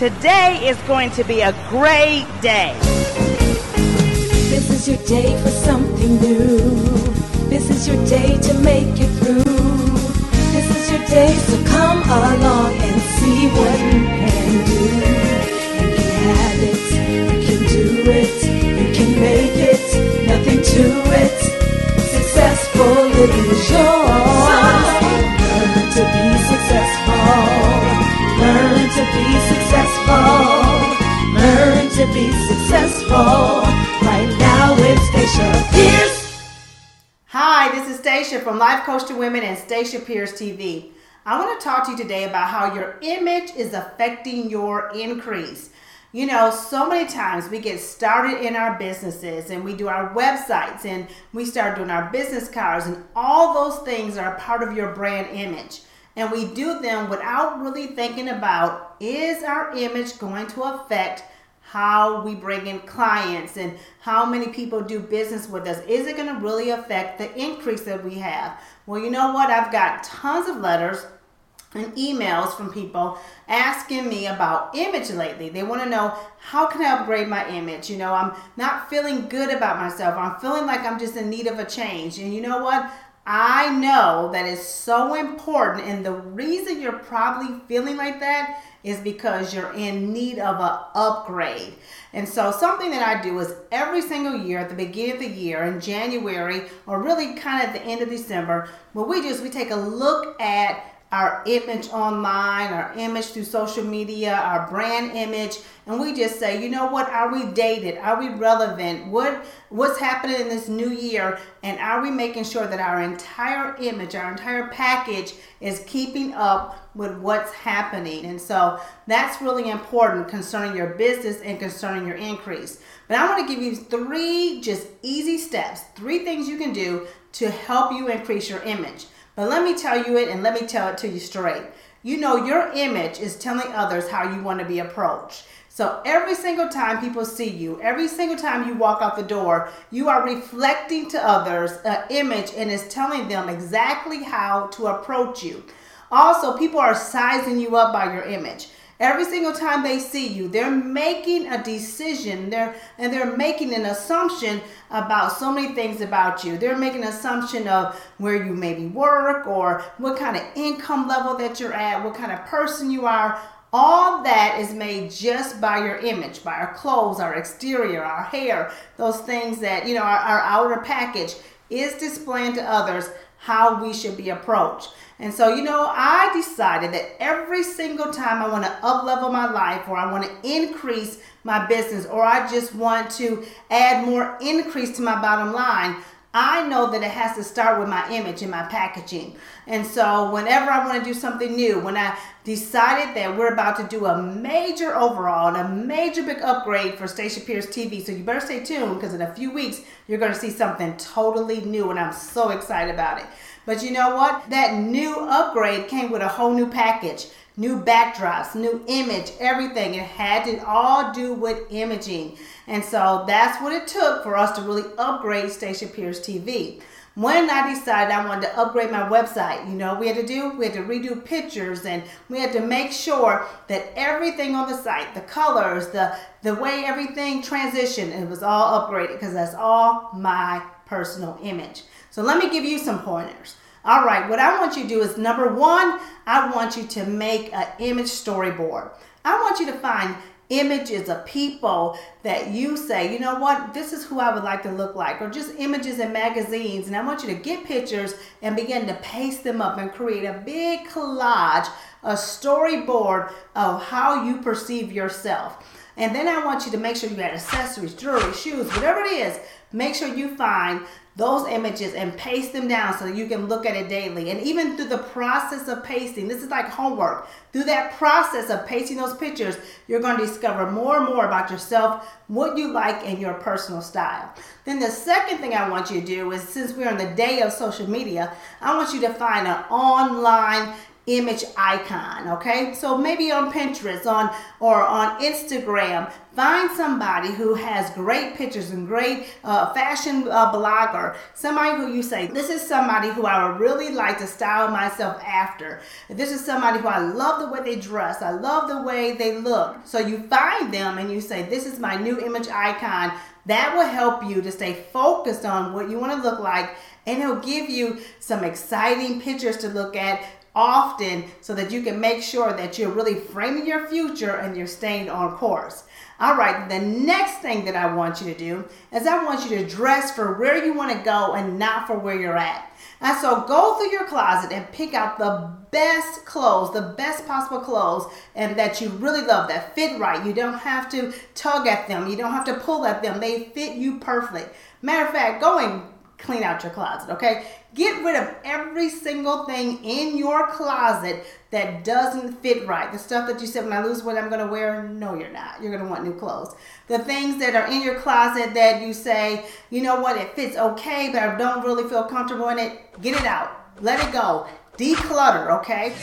Today is going to be a great day. This is your day for something new. This is your day to make it through. This is your day, so come along and see what you can do. You can have it, you can do it, you can make it, nothing to it. Successful is yours. Be successful. Right now it's Stacia Pierce. Hi, this is Stacia from Life Coach to Women and Stacia Pierce TV. I want to talk to you today about how your image is affecting your increase. You know, so many times we get started in our businesses and we do our websites and we start doing our business cards, and all those things are part of your brand image. And we do them without really thinking about is our image going to affect how we bring in clients and how many people do business with us. Is it going to really affect the increase that we have? Well, you know what? I've got tons of letters and emails from people asking me about image lately. They want to know how can I upgrade my image? You know, I'm not feeling good about myself. I'm feeling like I'm just in need of a change. And you know what? I know that is so important, and the reason you're probably feeling like that is because you're in need of an upgrade. And so, something that I do is every single year at the beginning of the year in January, or really kind of at the end of December, what we do is we take a look at our image online, our image through social media, our brand image, and we just say, you know what, are we dated? Are we relevant? What what's happening in this new year? And are we making sure that our entire image, our entire package is keeping up with what's happening? And so that's really important concerning your business and concerning your increase. But I want to give you three just easy steps, three things you can do to help you increase your image. But let me tell you it and let me tell it to you straight. You know, your image is telling others how you want to be approached. So every single time people see you, every single time you walk out the door, you are reflecting to others an image and is telling them exactly how to approach you. Also, people are sizing you up by your image. Every single time they see you, they're making a decision. They're and they're making an assumption about so many things about you. They're making an assumption of where you maybe work or what kind of income level that you're at, what kind of person you are. All that is made just by your image, by our clothes, our exterior, our hair, those things that, you know, our, our outer package is displaying to others how we should be approached. And so, you know, I decided that every single time I want to up level my life or I want to increase my business or I just want to add more increase to my bottom line, I know that it has to start with my image and my packaging. And so, whenever I want to do something new, when I decided that we're about to do a major overhaul and a major big upgrade for Stacia Pierce TV, so you better stay tuned because in a few weeks you're going to see something totally new, and I'm so excited about it. But you know what? That new upgrade came with a whole new package new backdrops, new image, everything. It had to all do with imaging. And so that's what it took for us to really upgrade Stacia Pierce TV. When I decided I wanted to upgrade my website, you know, we had to do, we had to redo pictures and we had to make sure that everything on the site, the colors, the the way everything transitioned, it was all upgraded because that's all my personal image. So let me give you some pointers. All right, what I want you to do is number one, I want you to make an image storyboard. I want you to find images of people that you say, you know what, this is who I would like to look like, or just images in magazines. And I want you to get pictures and begin to paste them up and create a big collage, a storyboard of how you perceive yourself. And then I want you to make sure you got accessories, jewelry, shoes, whatever it is. Make sure you find those images and paste them down so that you can look at it daily. And even through the process of pasting, this is like homework. Through that process of pasting those pictures, you're going to discover more and more about yourself, what you like, and your personal style. Then the second thing I want you to do is since we're on the day of social media, I want you to find an online image icon, okay? So maybe on Pinterest on or on Instagram, find somebody who has great pictures and great uh, fashion uh, blogger, somebody who you say, this is somebody who I would really like to style myself after. This is somebody who I love the way they dress. I love the way they look. So you find them and you say, this is my new image icon. That will help you to stay focused on what you want to look like and it'll give you some exciting pictures to look at often so that you can make sure that you're really framing your future and you're staying on course. All right, the next thing that I want you to do is I want you to dress for where you want to go and not for where you're at. And so go through your closet and pick out the best clothes, the best possible clothes, and that you really love that fit right. You don't have to tug at them, you don't have to pull at them. They fit you perfectly. Matter of fact, go and clean out your closet, okay? Get rid of every single thing in your closet that doesn't fit right. The stuff that you said, when I lose weight, I'm going to wear. No, you're not. You're going to want new clothes. The things that are in your closet that you say, you know what, it fits okay, but I don't really feel comfortable in it, get it out. Let it go. Declutter, okay?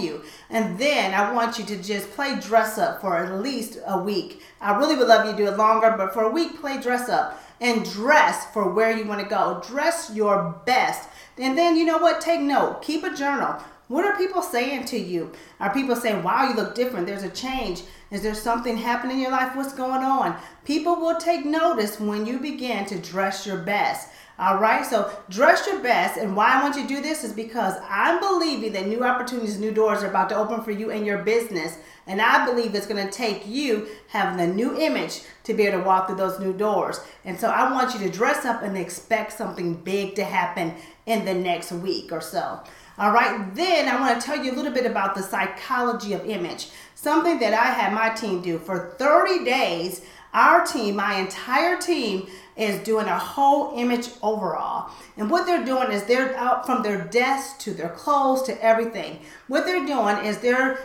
You. And then I want you to just play dress up for at least a week. I really would love you to do it longer, but for a week, play dress up and dress for where you want to go. Dress your best. And then, you know what? Take note. Keep a journal. What are people saying to you? Are people saying, wow, you look different? There's a change. Is there something happening in your life? What's going on? People will take notice when you begin to dress your best. All right, so dress your best. And why I want you to do this is because I'm believing that new opportunities, new doors are about to open for you and your business. And I believe it's going to take you having a new image to be able to walk through those new doors. And so I want you to dress up and expect something big to happen in the next week or so. All right, then I want to tell you a little bit about the psychology of image. Something that I had my team do for 30 days. Our team, my entire team, is doing a whole image overall. And what they're doing is they're out from their desk to their clothes to everything. What they're doing is they're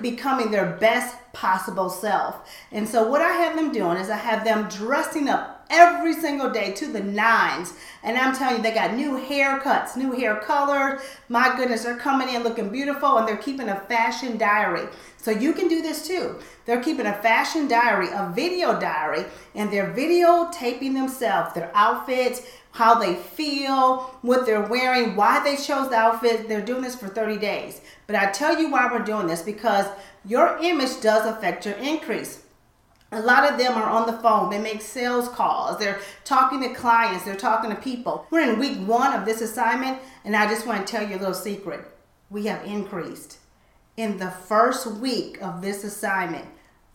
becoming their best possible self. And so what I have them doing is I have them dressing up every single day to the nines. And I'm telling you, they got new haircuts, new hair colors. My goodness, they're coming in looking beautiful and they're keeping a fashion diary. So you can do this too. They're keeping a fashion diary, a video diary, and they're videotaping themselves, their outfits, how they feel, what they're wearing, why they chose the outfit. They're doing this for 30 days. But I tell you why we're doing this because your image does affect your increase. A lot of them are on the phone. They make sales calls. They're talking to clients. They're talking to people. We're in week one of this assignment, and I just want to tell you a little secret. We have increased. In the first week of this assignment,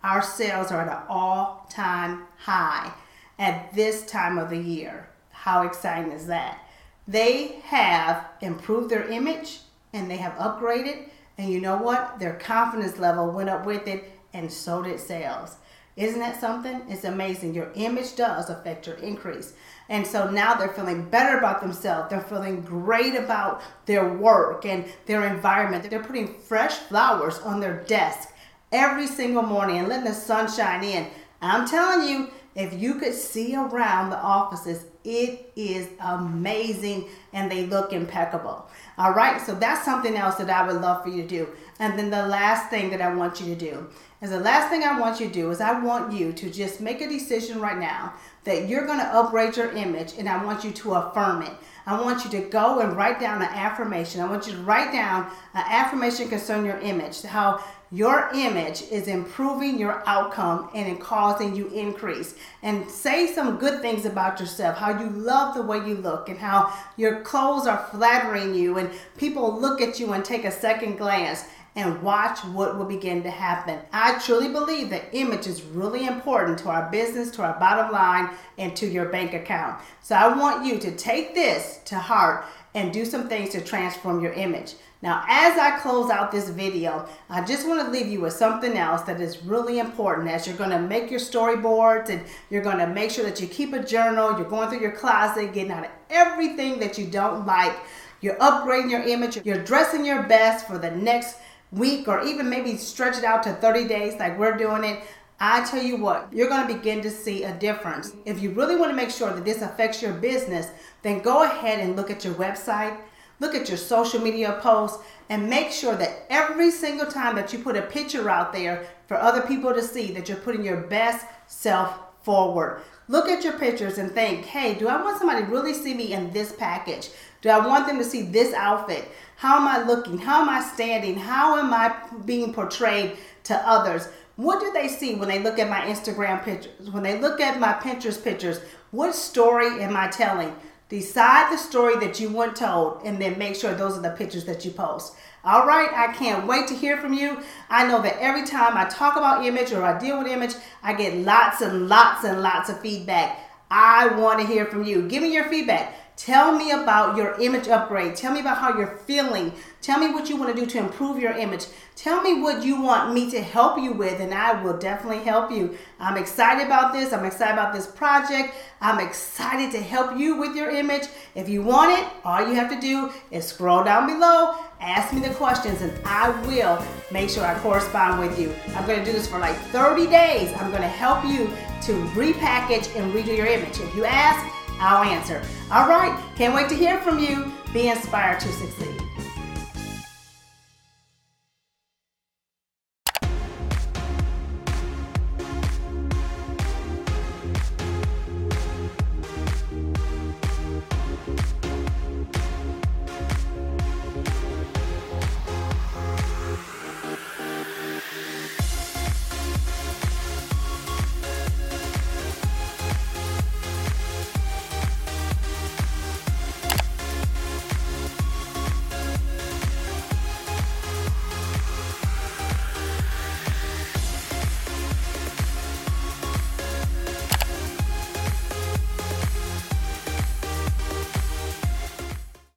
our sales are at an all time high at this time of the year. How exciting is that? They have improved their image and they have upgraded. And you know what? Their confidence level went up with it, and so did sales. Isn't that something? It's amazing. Your image does affect your increase. And so now they're feeling better about themselves. They're feeling great about their work and their environment. They're putting fresh flowers on their desk every single morning and letting the sun shine in. I'm telling you, if you could see around the offices, it is amazing and they look impeccable. All right, so that's something else that I would love for you to do. And then the last thing that I want you to do is the last thing I want you to do is I want you to just make a decision right now that you're going to upgrade your image and I want you to affirm it. I want you to go and write down an affirmation. I want you to write down an affirmation concerning your image, how your image is improving your outcome and causing you increase. And say some good things about yourself, how you love the way you look and how your clothes are flattering you and people look at you and take a second glance and watch what will begin to happen. I truly believe that image is really important to our business, to our bottom line, and to your bank account. So I want you to take this to heart and do some things to transform your image. Now, as I close out this video, I just want to leave you with something else that is really important as you're going to make your storyboards and you're going to make sure that you keep a journal, you're going through your closet, getting out of everything that you don't like. you're upgrading your image, you're dressing your best for the next week or even maybe stretch it out to 30 days like we're doing it. I tell you what, you're going to begin to see a difference. If you really want to make sure that this affects your business, then go ahead and look at your website, look at your social media posts, and make sure that every single time that you put a picture out there for other people to see, that you're putting your best self forward. Look at your pictures and think, hey, do I want somebody to really see me in this package? Do I want them to see this outfit? How am I looking? How am I standing? How am I being portrayed to others? What do they see when they look at my Instagram pictures? When they look at my Pinterest pictures? What story am I telling? Decide the story that you want told and then make sure those are the pictures that you post. All right, I can't wait to hear from you. I know that every time I talk about image or I deal with image, I get lots and lots and lots of feedback. I want to hear from you. Give me your feedback. Tell me about your image upgrade. Tell me about how you're feeling. Tell me what you want to do to improve your image. Tell me what you want me to help you with, and I will definitely help you. I'm excited about this. I'm excited about this project. I'm excited to help you with your image. If you want it, all you have to do is scroll down below, ask me the questions, and I will make sure I correspond with you. I'm going to do this for like 30 days. I'm going to help you to repackage and redo your image. If you ask, I'll answer. All right, can't wait to hear from you. Be inspired to succeed.